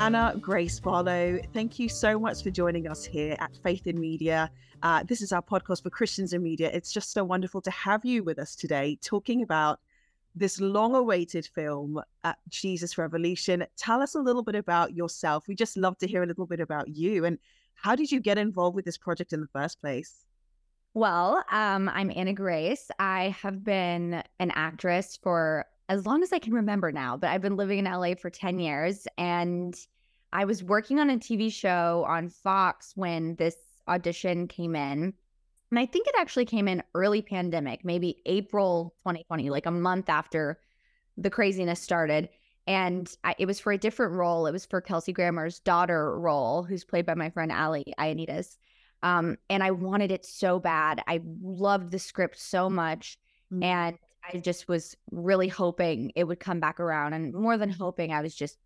Anna Grace Barlow, thank you so much for joining us here at Faith in Media. Uh, this is our podcast for Christians in Media. It's just so wonderful to have you with us today, talking about this long awaited film, uh, Jesus Revolution. Tell us a little bit about yourself. We just love to hear a little bit about you and how did you get involved with this project in the first place? Well, um, I'm Anna Grace. I have been an actress for as long as I can remember now, but I've been living in LA for 10 years. And I was working on a TV show on Fox when this audition came in. And I think it actually came in early pandemic, maybe April 2020, like a month after the craziness started. And I, it was for a different role. It was for Kelsey Grammer's daughter role, who's played by my friend Ally Ioannides. Um, and I wanted it so bad. I loved the script so much. Mm-hmm. And I just was really hoping it would come back around. And more than hoping, I was just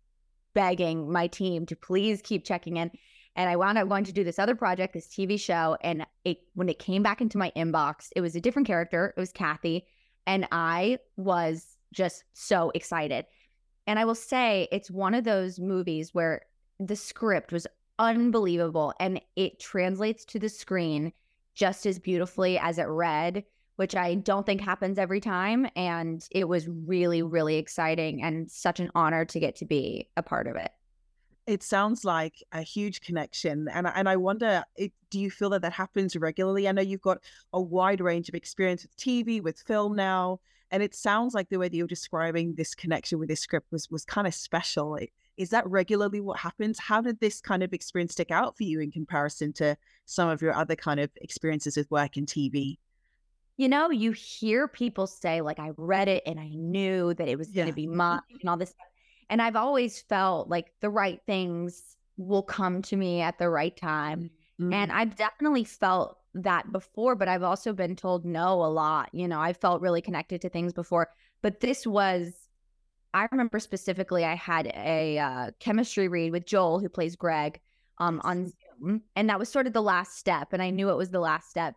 begging my team to please keep checking in. And I wound up going to do this other project, this TV show. And it when it came back into my inbox, it was a different character. It was Kathy. And I was just so excited. And I will say it's one of those movies where the script was unbelievable and it translates to the screen just as beautifully as it read which I don't think happens every time. And it was really, really exciting and such an honor to get to be a part of it. It sounds like a huge connection, and and I wonder, do you feel that that happens regularly? I know you've got a wide range of experience with TV, with film now, and it sounds like the way that you're describing this connection with this script was was kind of special. Is that regularly what happens? How did this kind of experience stick out for you in comparison to some of your other kind of experiences with work in TV? You know, you hear people say, like, I read it and I knew that it was yeah. going to be mine and all this stuff. And I've always felt like the right things will come to me at the right time. Mm-hmm. And I've definitely felt that before, but I've also been told no a lot. You know, I felt really connected to things before, but this was, I remember specifically, I had a uh, chemistry read with Joel, who plays Greg, um, on Zoom. And that was sort of the last step. And I knew it was the last step.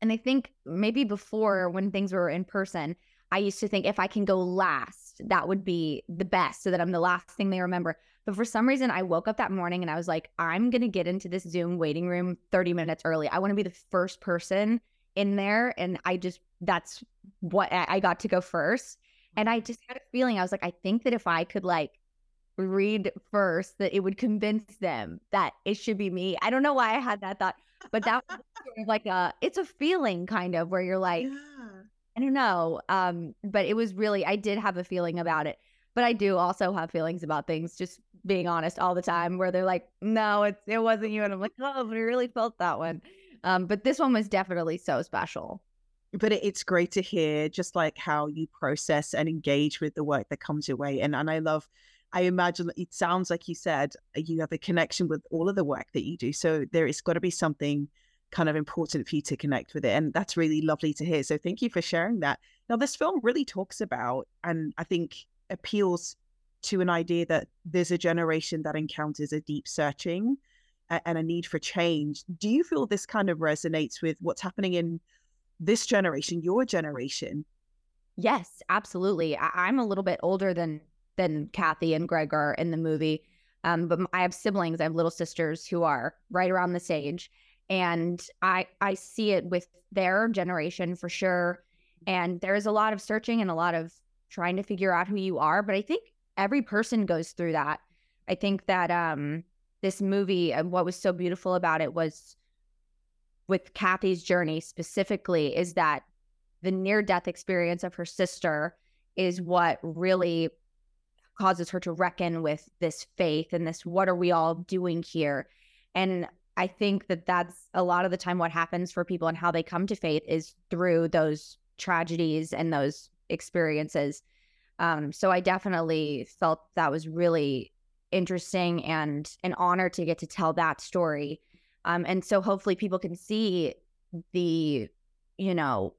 And I think maybe before when things were in person, I used to think if I can go last, that would be the best so that I'm the last thing they remember. But for some reason, I woke up that morning and I was like, I'm going to get into this Zoom waiting room 30 minutes early. I want to be the first person in there. And I just, that's what I got to go first. And I just had a feeling, I was like, I think that if I could like read first, that it would convince them that it should be me. I don't know why I had that thought but that was sort of like a it's a feeling kind of where you're like yeah. I don't know um but it was really I did have a feeling about it but I do also have feelings about things just being honest all the time where they're like no it's it wasn't you and I'm like oh but I really felt that one um but this one was definitely so special but it's great to hear just like how you process and engage with the work that comes your way and and I love I imagine it sounds like you said uh, you have a connection with all of the work that you do. So there is got to be something kind of important for you to connect with it. And that's really lovely to hear. So thank you for sharing that. Now, this film really talks about, and I think appeals to an idea that there's a generation that encounters a deep searching and a need for change. Do you feel this kind of resonates with what's happening in this generation, your generation? Yes, absolutely. I- am a little bit older than than Kathy and Greg are in the movie. Um, but I have siblings, I have little sisters who are right around this age. And I I see it with their generation for sure. And there's a lot of searching and a lot of trying to figure out who you are. But I think every person goes through that. I think that um this movie and what was so beautiful about it was with Kathy's journey specifically is that the near death experience of her sister is what really causes her to reckon with this faith and this what are we all doing here? And i think that that's a lot of the time what happens for people and how they come to faith is through those tragedies and those experiences. Um, so i definitely felt that was really interesting and an honor to get to tell that story. Um, and so hopefully people can see the you know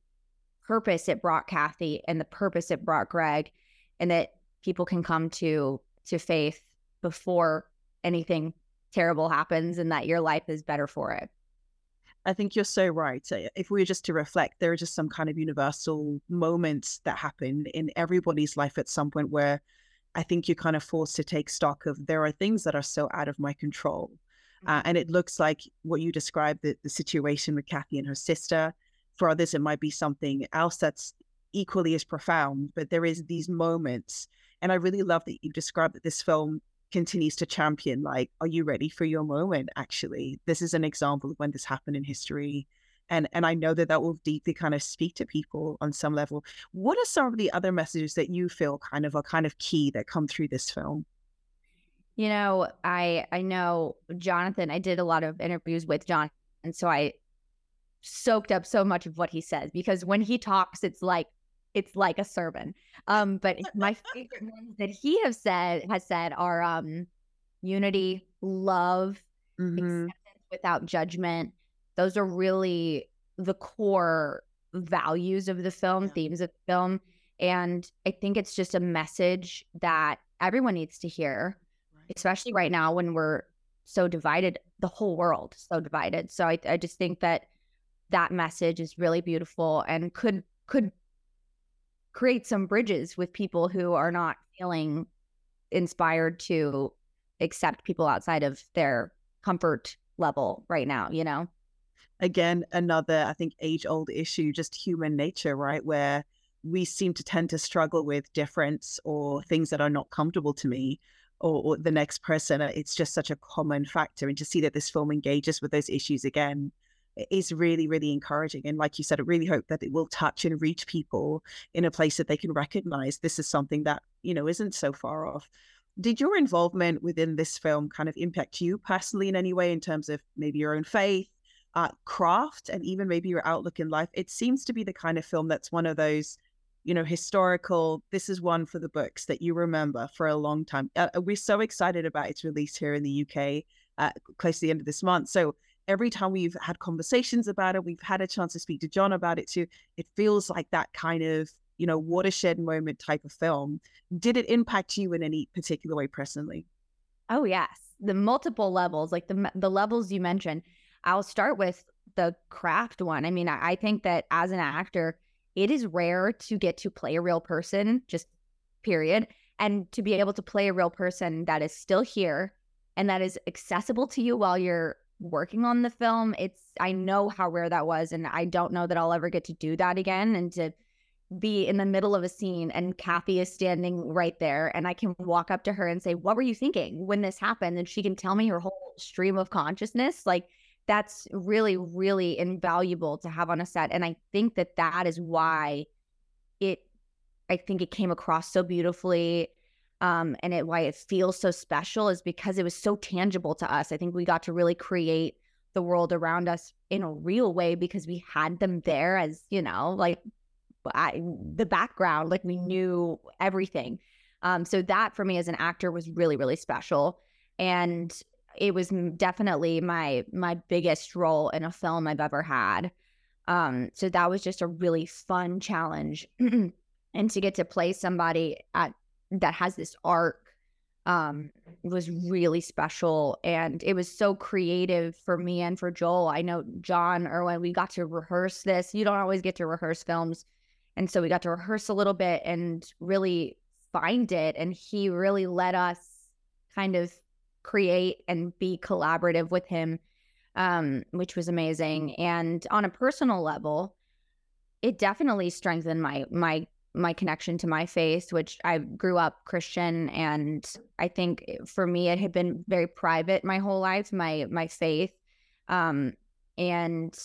purpose it brought kathy and the purpose it brought greg and that people can come to to faith before anything terrible happens and that your life is better for it. I think you're so right. If we were just to reflect, there are just some kind of universal moments that happen in everybody's life at some point where I think you're kind of forced to take stock of there are things that are so out of my control. Uh, mm-hmm. and it looks like what you described the, the situation with Kathy and her sister. For others, it might be something else that's equally as profound, but there is these moments. And I really love that you described that this film continues to champion, like, are you ready for your moment? Actually, this is an example of when this happened in history and and I know that that will deeply kind of speak to people on some level. What are some of the other messages that you feel kind of are kind of key that come through this film? You know, I I know Jonathan. I did a lot of interviews with Jon, and so I soaked up so much of what he says because when he talks, it's like it's like a sermon. Um, but my favorite ones that he has said has said are um unity, love, mm-hmm. acceptance without judgment, those are really the core values of the film, yeah. themes of the film. And I think it's just a message that everyone needs to hear, right. especially right now when we're so divided, the whole world so divided. So I, I just think that that message is really beautiful and could could create some bridges with people who are not feeling inspired to accept people outside of their comfort level right now, you know? again, another, I think, age old issue, just human nature, right? Where we seem to tend to struggle with difference or things that are not comfortable to me or, or, the next person. It's just such a common factor. And to see that this film engages with those issues again is really, really encouraging. And like you said, I really hope that it will touch and reach people in a place that they can recognize this is something that, you know, isn't so far off. Did your involvement within this film kind of impact you personally in any way in terms of maybe your own faith uh, craft and even maybe your outlook in life, it seems to be the kind of film that's one of those, you know, historical. This is one for the books that you remember for a long time. Uh, we're so excited about its release here in the UK, uh, close to the end of this month. So every time we've had conversations about it, we've had a chance to speak to Jon about it too. It feels like that kind of you know watershed moment type of film. Did it impact you in any particular way personally? Oh yes, the multiple levels, like the the levels you mentioned I'll start with the craft one. I mean, I, think that as an actor, it is rare to get to play a real person, just period. And to be able to play a real person that is still here and that is accessible to you while you're working on the film, it's, I know how rare that was. And I don't know that I'll ever get to do that again. And to be in the middle of a scene and Kathy is standing right there and I can walk up to her and say, What were you thinking when this happened? And she can tell me her whole stream of consciousness. Like, that's really really invaluable to have on a set and i think that that is why it i think it came across so beautifully um and it why it feels so special is because it was so tangible to us. I think we got to really create the world around us in a real way because we had them there as you know like I, the background like we knew everything. Um so that for me as an actor was really really special. And it was definitely my my biggest role in a film I've ever had. Um, so that was just a really fun challenge, and to get to play somebody at that has this arc um, was really special, and it was so creative for me and for Joel. I know Jon Erwin, we got to rehearse this. You don't always get to rehearse films, and so we got to rehearse a little bit and really find it. And he really let us kind of create and be collaborative with him, um, which was amazing. And on a personal level, it definitely strengthened my my my connection to my faith, which I grew up Christian, and I think for me it had been very private my whole life, my my faith, um, and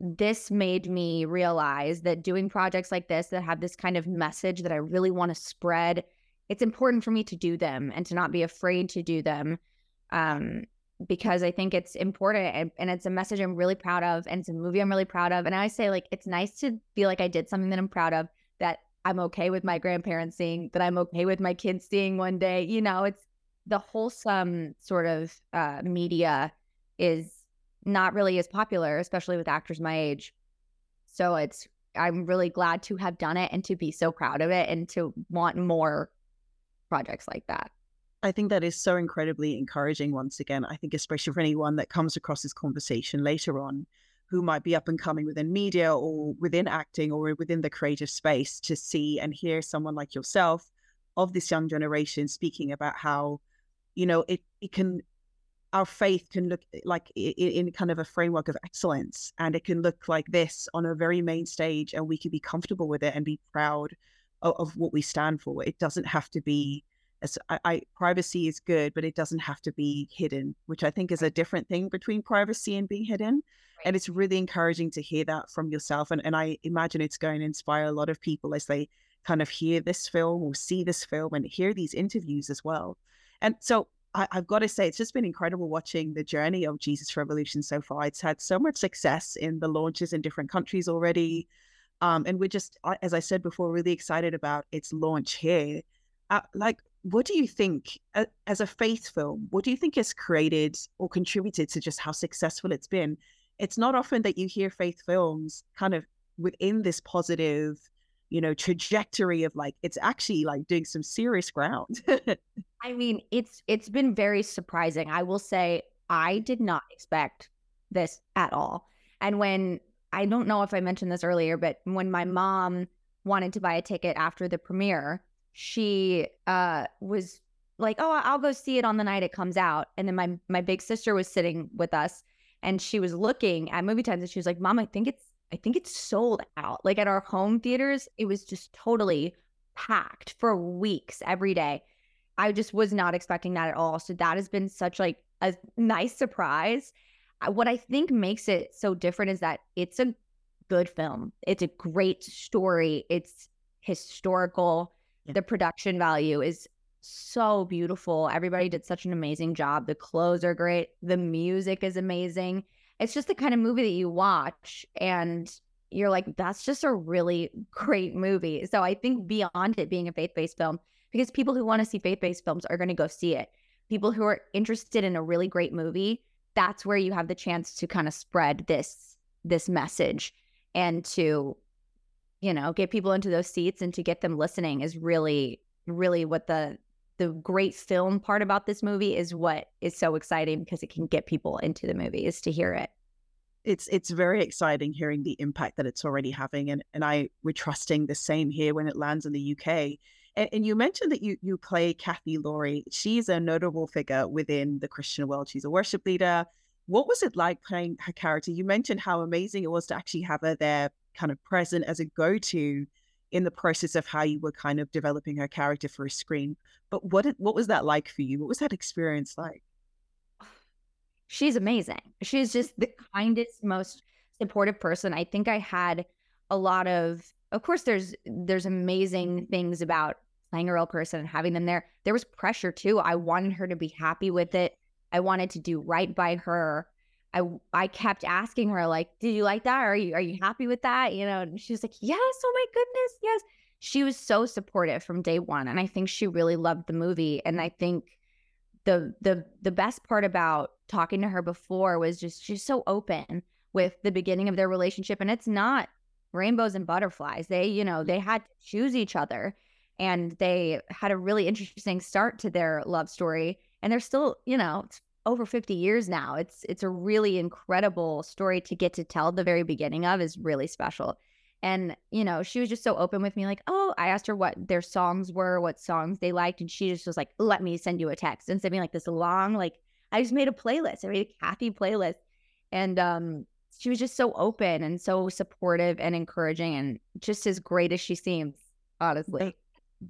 this made me realize that doing projects like this that have this kind of message that I really want to spread it's important for me to do them and to not be afraid to do them um, because I think it's important and, and, it's a message I'm really proud of and it's a movie I'm really proud of. And I say like it's nice to feel like I did something that I'm proud of that I'm okay with my grandparents seeing, that I'm okay with my kids seeing one day. You know, it's the wholesome sort of uh, media is not really as popular, especially with actors my age. So it's I'm really glad to have done it and to be so proud of it and to want more projects like that. I think that is so incredibly encouraging once again. I think, especially for anyone that comes across this conversation later on who might be up and coming within media or within acting or within the creative space to see and hear someone like yourself of this young generation speaking about how, you know, it, it can, our faith can look eh, like in, in kind of a framework of excellence and it can look like this on a very main stage and we can be comfortable with it and be proud of, of what we stand for. It doesn't have to be I, I, privacy is good, but it doesn't have to be hidden, which I think is a different thing between privacy and being hidden. And it's really encouraging to hear that from yourself. And, and I imagine it's going to inspire a lot of people as they kind of hear this film or see this film and hear these interviews as well. And so I, have got to say, it's just been incredible watching the journey of Jesus Revolution so far. It's had so much success in the launches in different countries already. Um, and we're just, as I said before, really excited about its launch here. Uh, like, what do you think, as a faith film, what do you think has created or contributed to just how successful it's been? It's not often that you hear faith films kind of within this positive you know trajectory of like it's actually like doing some serious ground. I mean it's it's been very surprising. I will say i did not expect this at all. And when i don't know if i mentioned this earlier but when my mom wanted to buy a ticket after the premiere she uh was like oh i'll go see it on the night it comes out and then my my big sister was sitting with us and she was looking at movie times and she was like mom i think it's I think it's sold out. Like at our home theaters, it was just totally packed for weeks every day. I just was not expecting that at all. So that has been such like a nice surprise. What I think makes it so different is that it's a good film. It's a great story. It's historical. Yeah. The production value is so beautiful. Everybody did such an amazing job. The clothes are great. The music is amazing it's just the kind of movie that you watch and you're like, that's just a really great movie. So I think beyond it being a faith based film, because people who want to see faith based films are going to go see it. People who are interested in a really great movie, that's where you have the chance to kind of spread this this message and to you know get people into those seats and to get them listening is really really what the the great film part about this movie is what is so exciting because it can get people into the movie is to hear it. It's it's very exciting hearing the impact that it's already having and and i we're trusting the same here when it lands in the uk and, and you mentioned that you you play kathy laurie. She's a notable figure within the christian world. She's a worship leader what was it like playing her character you mentioned how amazing it was to actually have her there kind of present as a go-to in the process of how you were kind of developing her character for a screen. But what what was that like for you? What was that experience like? She's amazing. She's just the kindest, most supportive person. I think I had a lot of of course there's there's amazing things about playing a real person and having them there. There was pressure too. I wanted her to be happy with it. I wanted to do right by her. I I kept asking her like, "Did you like that? Are you are you happy with that?" You know, and she was like, "Yes, oh my goodness, yes." She was so supportive from day one, and I think she really loved the movie. And I think the the the best part about talking to her before was just she's so open with the beginning of their relationship, and it's not rainbows and butterflies. They, you know, they had to choose each other, and they had a really interesting start to their love story. And they're still, you know, over 50 years now. It's it's a really incredible story to get to tell the very beginning of is really special. And, you know, she was just so open with me, like, oh, I asked her what their songs were, what songs they liked. And she just was like, let me send you a text and send me like this long, like, I just made a playlist. I made a Kathy playlist. And um, she was just so open and so supportive and encouraging and just as great as she seems, honestly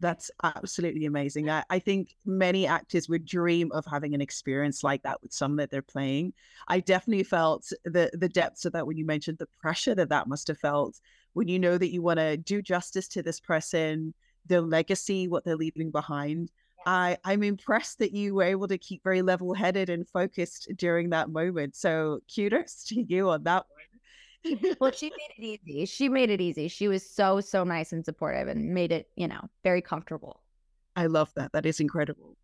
that's absolutely amazing. I, I, think many actors would dream of having an experience like that with some that they're playing. I definitely felt the the depths of that when you mentioned the pressure that that must have felt when you know that you want to do justice to this person, their legacy, what they're leaving behind. I, I'm impressed that you were able to keep very level headed and focused during that moment. So kudos to you on that one well, she made it easy. She made it easy. She was so, so nice and supportive and made it, you know, very comfortable. I love that. That is incredible.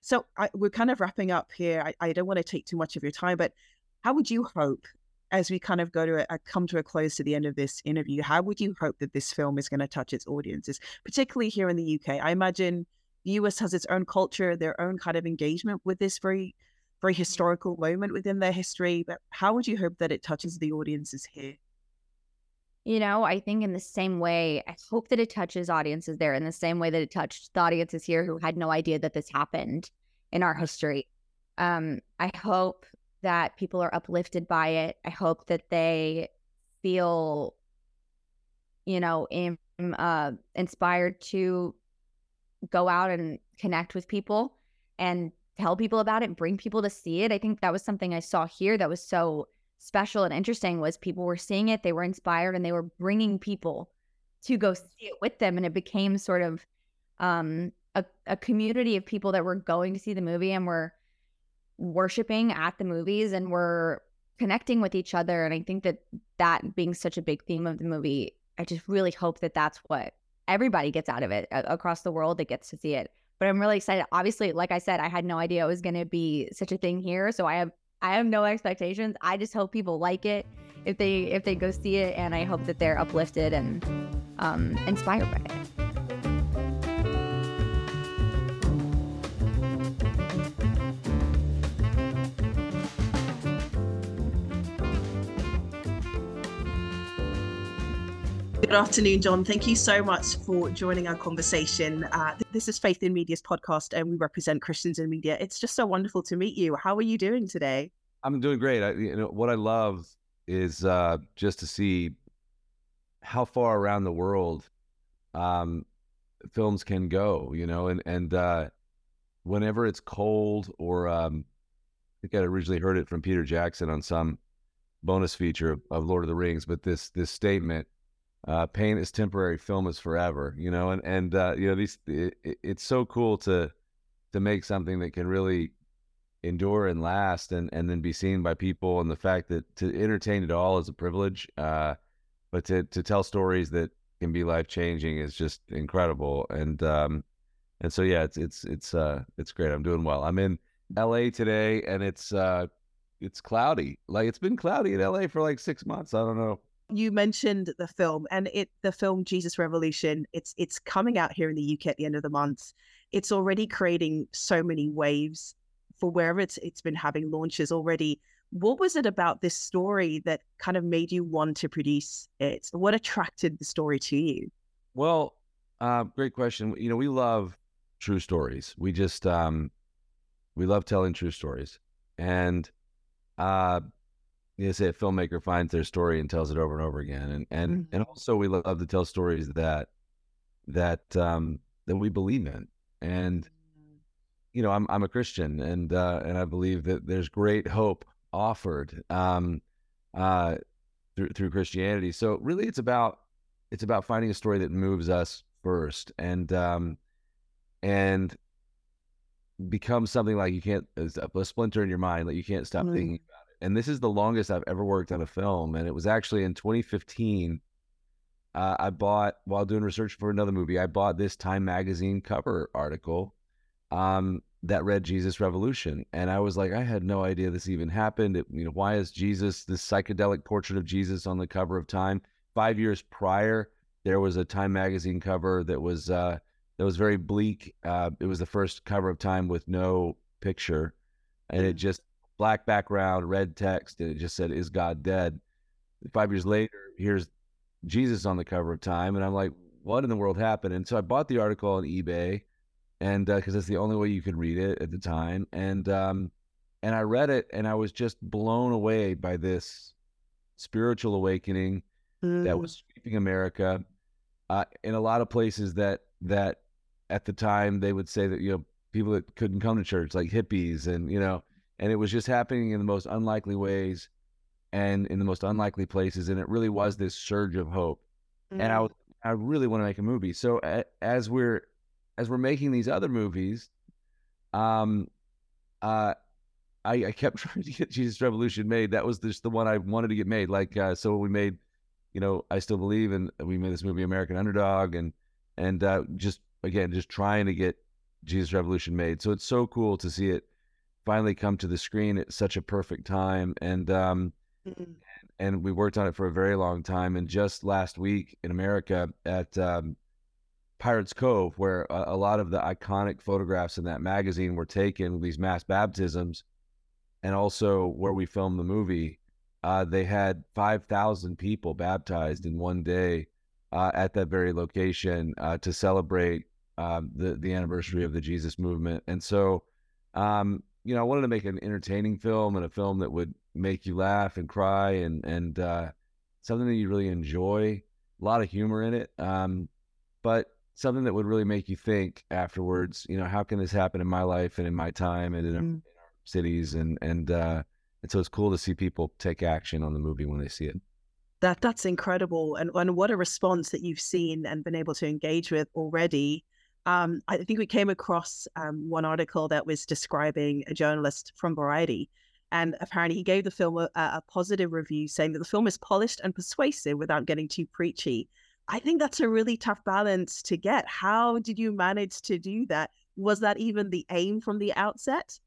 So I, we're kind of wrapping up here. I, I don't want to take too much of your time, but how would you hope, as we kind of go to a, come to a close to the end of this interview, how would you hope that this film is going to touch its audiences, particularly here in the UK? I imagine the US has its own culture, their own kind of engagement with this very very historical moment within their history. But how would you hope that it touches the audiences here? you know, I think in the same way, I hope that it touches audiences there in the same way that it touched the audiences here who had no idea that this happened in our history. Um, I hope that people are uplifted by it. I hope that they feel, you know, in, uh, inspired to go out and connect with people and tell people about it, bring people to see it. I think that was something I saw here that was so special and interesting was people were seeing it, they were inspired and they were bringing people to go see it with them and it became sort of um a, a community of people that were going to see the movie and were worshiping at the movies and were connecting with each other and I think that that being such a big theme of the movie, I just really hope that that's what everybody gets out of it across the world that gets to see it. But I'm really excited. Obviously, like I said, I had no idea it was going to be such a thing here, so I have I have no expectations. I just hope people like it if they if they go see it, and I hope that they're uplifted and um, inspired by it. Good afternoon, Jon. Thank you so much for joining our conversation. Uh, this is Faith in Media's podcast, and we represent Christians in media. It's just so wonderful to meet you. How are you doing today? I'm doing great. I, you know, what I love is uh, just to see how far around the world um, films can go. You know, and and uh, whenever it's cold, or um, I think I originally heard it from Peter Jackson on some bonus feature of, of Lord of the Rings, but this this statement uh, pain is temporary, film is forever. You know, and and uh, you know these. It, it's so cool to to make something that can really endure and last, and and then be seen by people. And the fact that to entertain it all is a privilege, uh, but to to tell stories that can be life changing is just incredible. And um, and so yeah, it's it's it's uh it's great. I'm doing well. I'm in L.A. today, and it's uh it's cloudy. Like it's been cloudy in LA for like six months. I don't know you mentioned the film and it the film Jesus Revolution it's it's coming out here in the UK at the end of the month. It's already creating so many waves for wherever it's it's been having launches already. What was it about this story that kind of made you want to produce it? What attracted the story to you? Well uh, great question. You know we love true stories. We just um we love telling true stories. And uh you say a filmmaker finds their story and tells it over and over again, and and mm-hmm. and also we love to tell stories that that um, that we believe in, and mm-hmm. you know, I'm I'm a Christian, and uh, and I believe that there's great hope offered um, uh, through through Christianity. So really, it's about it's about finding a story that moves us first, and um, and becomes something like you can't a splinter in your mind, like you can't stop mm-hmm. thinking and this is the longest I've ever worked on a film. And it was actually in 2015. Uh, I bought while doing research for another movie. I bought this Time magazine cover article um, that read Jesus Revolution, and I was like, I had no idea this even happened. It, you know, why is Jesus this psychedelic portrait of Jesus on the cover of Time? Five years prior, there was a Time magazine cover that was uh, that was very bleak. Uh, it was the first cover of Time with no picture, and it mm. just black background, red text, and it just said, "Is God dead?" Five years later, here's Jesus on the cover of Time, and I'm like, "What in the world happened?" And so I bought the article on eBay, and because uh, that's the only way you could read it at the time, and um, and I read it, and I was just blown away by this spiritual awakening mm. that was sweeping America. Uh, in a lot of places that that at the time they would say that you know people that couldn't come to church like hippies and you know and it was just happening in the most unlikely ways and in the most unlikely places and it really was this surge of hope mm-hmm. and i mm. i really want to make a movie so as we're as we're making these other movies um uh I, I kept trying to get Jesus Revolution made. That was just the one I wanted to get made. Like uh, so, we made, you know, I still believe, and we made this movie American Underdog, and and uh, just again, just trying to get Jesus Revolution made. So it's so cool to see it finally come to the screen at such a perfect time. And um, mm-hmm. and we worked on it for a very long time. And just last week in America at um, Pirates Cove, where a, a, lot of the iconic photographs in that magazine were taken, these mass baptisms, and also where we filmed the movie. uh, they had 5,000 people baptized in one day uh, at that very location uh, to celebrate um, the, the anniversary of the Jesus movement. And so, um, you know, I wanted to make an entertaining film and a film that would make you laugh and cry and, and uh, something that you really enjoy. A lot of humor in it, um, but something that would really make you think afterwards. You know, how can this happen in my life and in my time and in, mm. our, in our cities? And and uh, and so it's cool to see people take action on the movie when they see it. That that's incredible, and and what a response that you've seen and been able to engage with already. Um, I think we came across um, one article that was describing a journalist from Variety and apparently, he gave the film a, a, positive review, saying that the film is polished and persuasive without getting too preachy. I think that's a really tough balance to get. How did you manage to do that? Was that even the aim from the outset?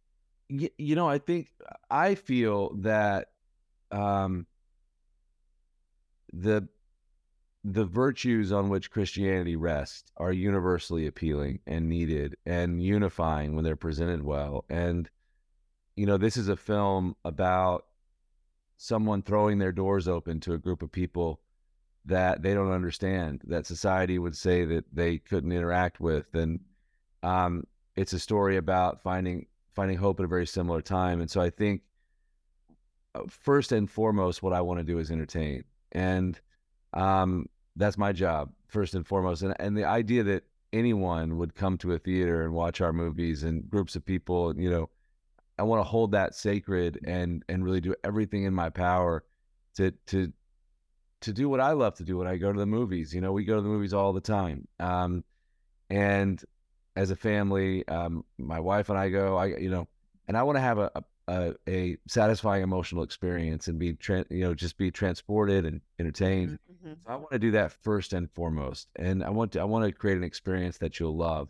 You, you know, I think I feel that um, the the virtues on which Christianity rests are universally appealing and needed and unifying when they're presented well. And you know, this is a film about someone throwing their doors open to a group of people that they don't understand, that society would say that they couldn't interact with. And um, it's a story about finding finding hope at a very similar time. And so I think uh, first and foremost, what I want to do is entertain, and um, that's my job first and foremost. And and the idea that anyone would come to a theater and watch our movies and groups of people, you know, I want to hold that sacred and and really do everything in my power to to to do what I love to do when I go to the movies. You know, we go to the movies all the time. Um, and as a family, um, my wife and I go. I you know, and I want to have a, a a satisfying emotional experience and be tra- you know just be transported and entertained. Mm-hmm. So I want to do that first and foremost, and I want to I want to create an experience that you'll love.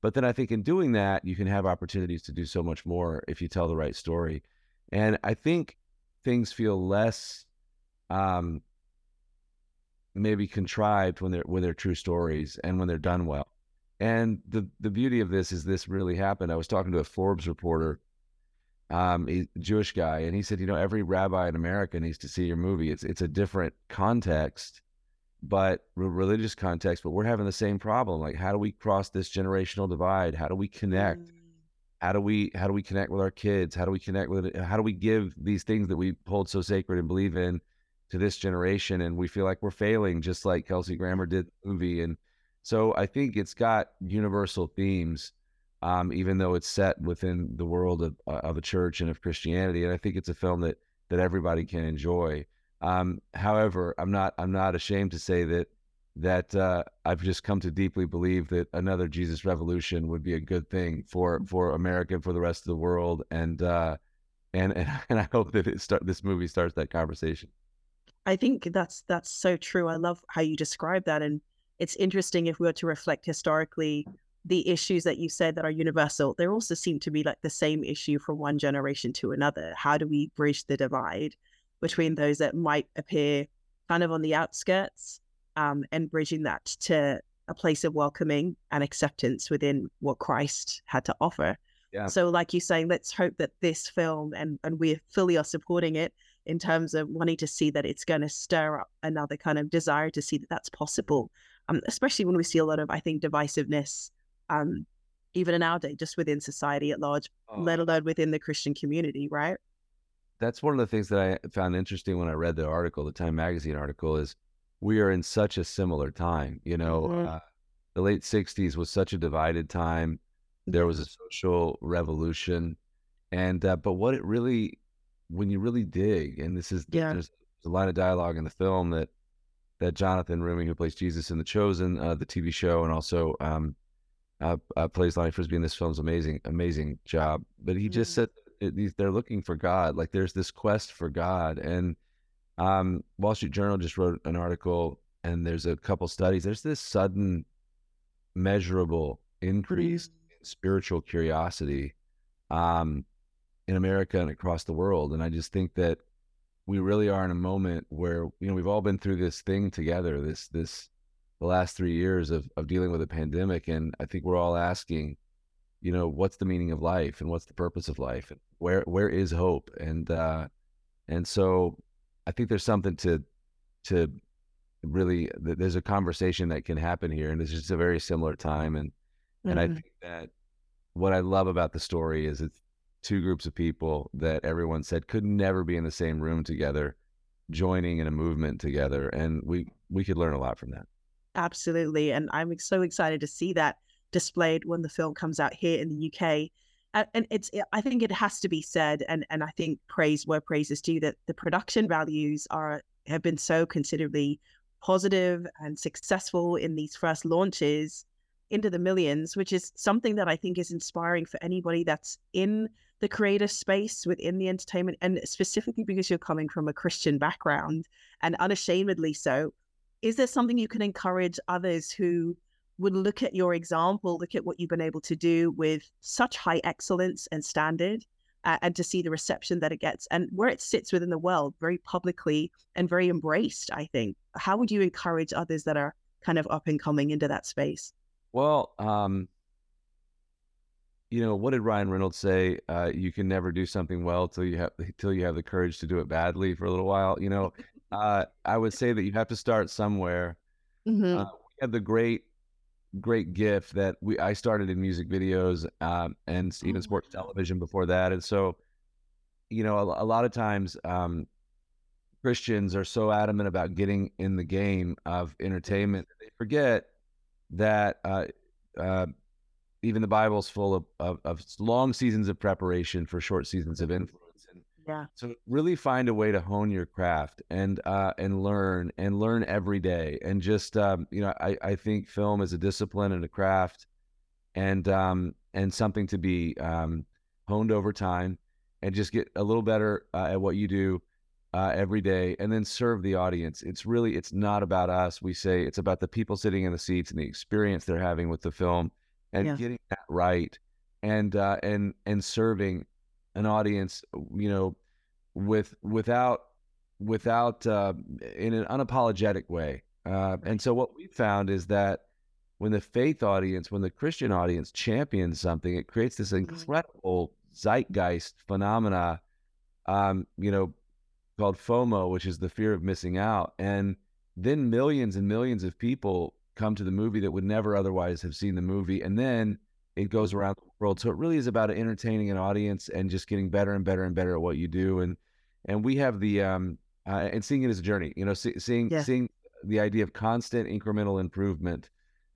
But then I think in doing that, you can have opportunities to do so much more if you tell the right story. And I think things feel less um, maybe contrived when they're when they're true stories and when they're done well. And the the beauty of this is this really happened. I was talking to a Forbes reporter, um, a Jewish guy, and he said, you know, every rabbi in America needs to see your movie. It's it's a different context, but religious context, but we're having the same problem. Like, how do we cross this generational divide? How do we connect? Mm. How do we how do we connect with our kids? How do we connect with how do we give these things that we hold so sacred and believe in to this generation? And we feel like we're failing, just like Kelsey Grammer did the movie. And so I think it's got universal themes, um, even though it's set within the world of, uh, of a church and of Christianity. And I think it's a film that that everybody can enjoy. Um, however, I'm not I'm not ashamed to say that that uh, I've just come to deeply believe that another Jesus revolution would be a good thing for for America and for the rest of the world, and uh, and and, and I hope that it start this movie starts that conversation. I think that's that's so true. I love how you describe that, and it's interesting if we were to reflect historically the issues that you said that are universal. There also seem to be like the same issue from one generation to another. How do we bridge the divide? between those that might appear kind of on the outskirts um, and bridging that to a place of welcoming and acceptance within what Christ had to offer. Yeah. So, like you're saying, let's hope that this film and and we fully are supporting it in terms of wanting to see that it's going to stir up another kind of desire to see that that's possible. Um, especially when we see a lot of, I think, divisiveness, um, even in our day, just within society at large, oh. let alone within the Christian community, right? that's one of the things that I found interesting when I read the article, the Time Magazine article, is we are in such a similar time. You know, mm-hmm. uh, the late '60s was such a divided time. There was a social revolution, and uh, but what it really, when you really dig, and this is yeah. there's, a line of dialogue in the film that that Jonathan Roumie, who plays Jesus in The Chosen, uh, the TV show, and also um, uh, uh, plays Lonnie Frisbee in this film's amazing, amazing job. But he mm-hmm. just said it, they're looking for God. Like there's this quest for God. And um, Wall Street Journal just wrote an article, and there's a couple studies. There's this sudden, measurable increase mm-hmm. in spiritual curiosity um, in America and across the world. And I just think that we really are in a moment where you know we've all been through this thing together. This this the last three years of of dealing with a pandemic, and I think we're all asking you know what's the meaning of life and what's the purpose of life and where where is hope and uh and so I think there's something to to really there's a conversation that can happen here, and it's just a very similar time, and mm-hmm. and I mm-hmm. think that what I love about the story is it's two groups of people that everyone said could never be in the same room together, joining in a movement together, and we we could learn a lot from that. Absolutely, and I'm so excited to see that displayed when the film comes out here in the UK. And it's, eh, I think it has to be said, and and I think praise where praise is due that the production values are have been so considerably positive and successful in these first launches into the millions, which is something that I think is inspiring for anybody that's in the creative space within the entertainment, and specifically because you're coming from a Christian background and unashamedly so. Is there something you can encourage others who would look at your example, look at what you've been able to do with such high excellence and standard, uh, and to see the reception that it gets and where it sits within the world very publicly and very embraced, I think. How would you encourage others that are kind of up and coming into that space? Well, um, you know, what did Ryan Reynolds say? Uh, you can never do something well till you have till you have the courage to do it badly for a little while. You know, uh, I would say that you have to start somewhere. Mm-hmm. Uh, we have the great, great gift that we I started in music videos um, and even sports oh, television before that, and so, you know, a, a lot of times um, Christians are so adamant about getting in the game of entertainment, they forget that uh, uh, even the Bible's full of, of, of, long seasons of preparation for short seasons of influence. And yeah. So really find a way to hone your craft and uh, and learn and learn every day. And just um, you know, I, I think film is a discipline and a craft, and um, and something to be um, honed over time, and just get a little better uh, at what you do uh, every day and then serve the audience it's really it's not about us we say it's about the people sitting in the seats and the experience they're having with the film and yeah. getting that right and uh, and and serving an audience you know with without without uh, in an unapologetic way uh, and so what we found is that when the faith audience when the christian audience champions something it creates this mm-hmm. incredible zeitgeist phenomena um, you know called FOMO, which is the fear of missing out. And then millions and millions of people come to the movie that would never otherwise have seen the movie. And then it goes around the world. So it really is about entertaining an audience and just getting better and better and better at what you do. And and we have the um uh, and seeing it as a journey. You know, see, seeing yeah. seeing the idea of constant incremental improvement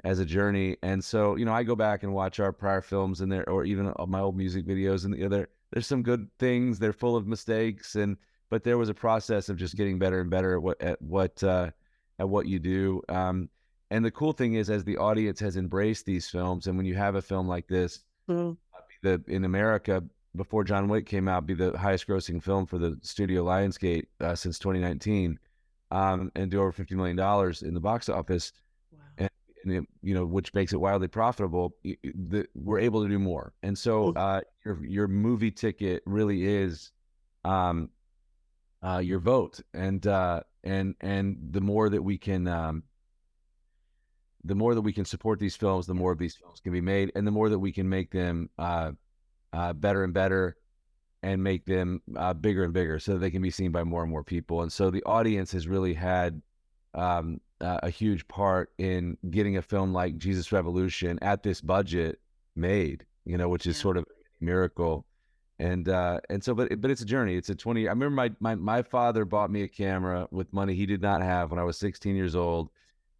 as a journey. And so, you know, I go back and watch our prior films and there, or even my old music videos, and know, there, there's some good things. They're full of mistakes, and but there was a process of just getting better and better at what at what uh, at what you do. Um, and the cool thing is, as the audience has embraced these films, and when you have a film like this, mm. the in America before John Wick came out, be the highest grossing film for the studio Lionsgate uh, since 2019, um, and do over 50 million dollars in the box office. Wow. And, and it, you know, which makes it wildly profitable. The, we're able to do more, and so uh, your your movie ticket really is um, uh, your vote, and uh, and and the more that we can, um, the more that we can support these films, the more of these films can be made, and the more that we can make them uh, uh better and better, and make them uh, bigger and bigger, so that they can be seen by more and more people. And so the audience has really had um, a huge part in getting a film like Jesus Revolution at this budget made. You know, which is yeah. sort of a miracle and uh and so but but it's a journey it's a 20 i remember my, my my father bought me a camera with money he did not have when i was 16 years old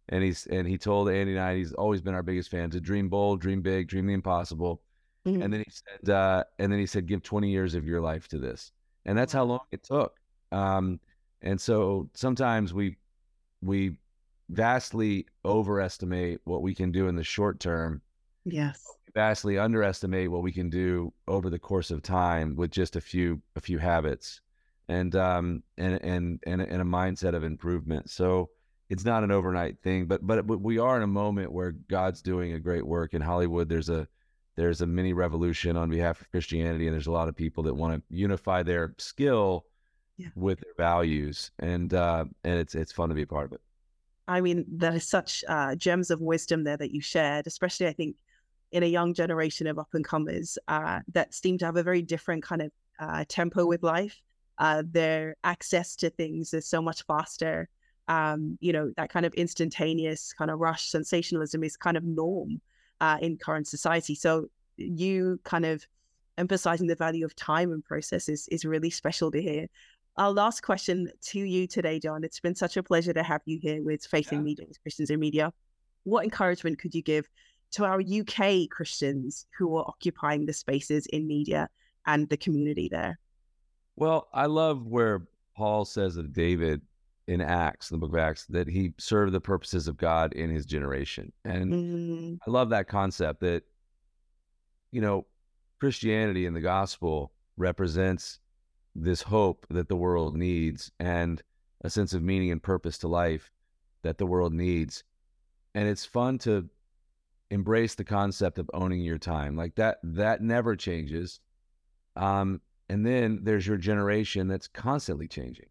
and he's and he told andy and i he's always been our biggest fan to dream bold dream big dream the impossible. Mm-hmm. and then he said uh and then he said give 20 years of your life to this. And that's how long it took. Um and so sometimes we we vastly overestimate what we can do in the short term. Yes. Vastly underestimate what we can do over the course of time with just a few a few habits and um and and and, and a mindset of improvement. So it's not an overnight thing but but we are in a moment where god's doing a great work in hollywood there's a there's a mini revolution on behalf of christianity and there's a lot of people that want to unify their skill yeah. with their values and uh and it's it's fun to be a part of it i mean that is such uh gems of wisdom there that you shared especially i think in a young generation of up and comers uh, that seem to have a very different kind of uh, tempo with life. uh, their access to things is so much faster. Um, you know, that kind of instantaneous kind of rush sensationalism is kind of norm uh, in current society. So you kind of emphasizing the value of time and process is, is really special to hear. Our last question to you today, Jon. It's been such a pleasure to have you here with Faith yeah. in Media, Christians in Media. What encouragement could you give to our UK Christians who are occupying the spaces in media and the community there? Well, I love where Paul says of David in Acts, the book of Acts, that he served the purposes of God in his generation. And mm. I love that concept that, you know, Christianity and the gospel represents this hope that the world needs and a sense of meaning and purpose to life that the world needs. And it's fun to embrace the concept of owning your time. Like that that never changes. Um, and then there's your generation that's constantly changing.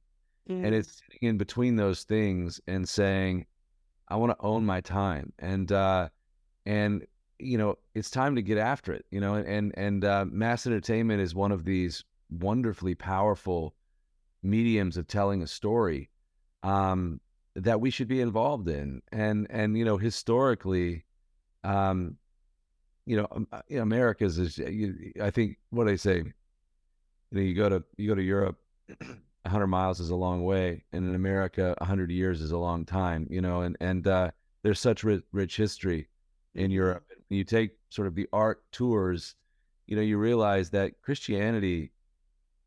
Mm. And it's sitting in between those things and saying, I want to own my time. And uh and you know, it's time to get after it, you know, and and uh, mass entertainment is one of these wonderfully powerful mediums of telling a story um, that we should be involved in. And and you know, historically, um, you know, um, uh, America's is I think what I say. You know, you go to you go to Europe. 100 miles is a long way and in america 100 years is a long time you know and and uh, there's such rich, rich history in mm-hmm. europe you take sort of the art tours you know you realize that christianity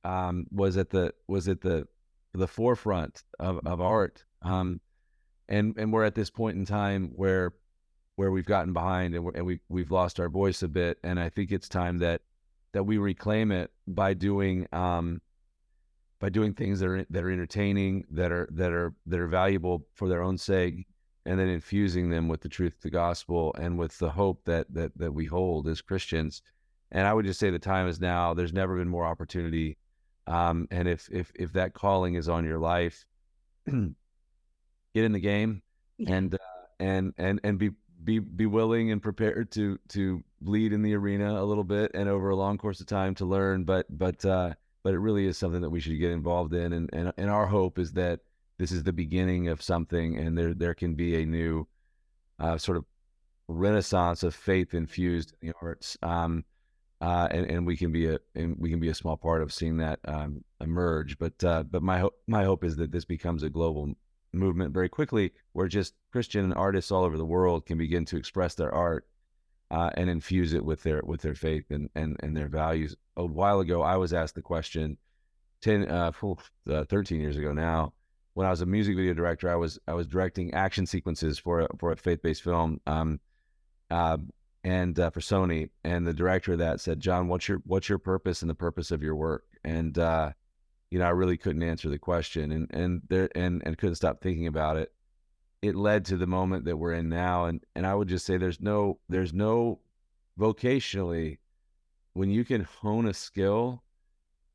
um, was at the was at the the forefront of, of art. Um, and and we're at this point in time where where we've gotten behind and, and we we've lost our voice a bit. And I think it's time that that we reclaim it by doing um, by doing things that are that are entertaining, that are that are that are valuable for their own sake, and then infusing them with the truth of the gospel and with the hope that that that we hold as Christians. And I would just say the time is now. There's never been more opportunity um, and if if if that calling is on your life, get in the game and uh, and and and be be be willing and prepared to to lead in the arena a little bit and over a long course of time to learn. But but uh, but it really is something that we should get involved in. And and and our hope is that this is the beginning of something, and there there can be a new uh, sort of renaissance of faith infused in the arts. Um, uh, and, and we can be a and we can be a small part of seeing that um, emerge. But uh, but my hope my hope is that this becomes a global movement very quickly, where just Christian artists all over the world can begin to express their art uh, and infuse it with their with their faith and and, and their values. A while ago, I was asked the question, 10, uh, uh 13 years ago now, when I was a music video director, I was I was directing action sequences for a, for a faith based film. Um, uh, and uh, for Sony, and the director of that said, "Jon, what's your what's your purpose and the purpose of your work?" And uh, you know, I really couldn't answer the question, and and there and and couldn't stop thinking about it. It led to the moment that we're in now, and and I would just say, there's no there's no vocationally when you can hone a skill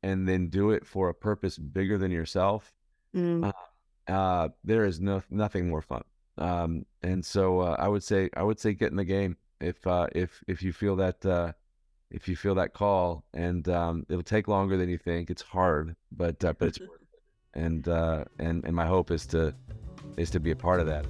and then do it for a purpose bigger than yourself. Mm. Uh, uh, there is no nothing more fun. Um, and so uh, I would say I would say get in the game if uh, if if you feel that uh, if you feel that call, and um, it'll take longer than you think. It's hard, but uh, but it's worth it. And uh, and and my hope is to is to be a part of that.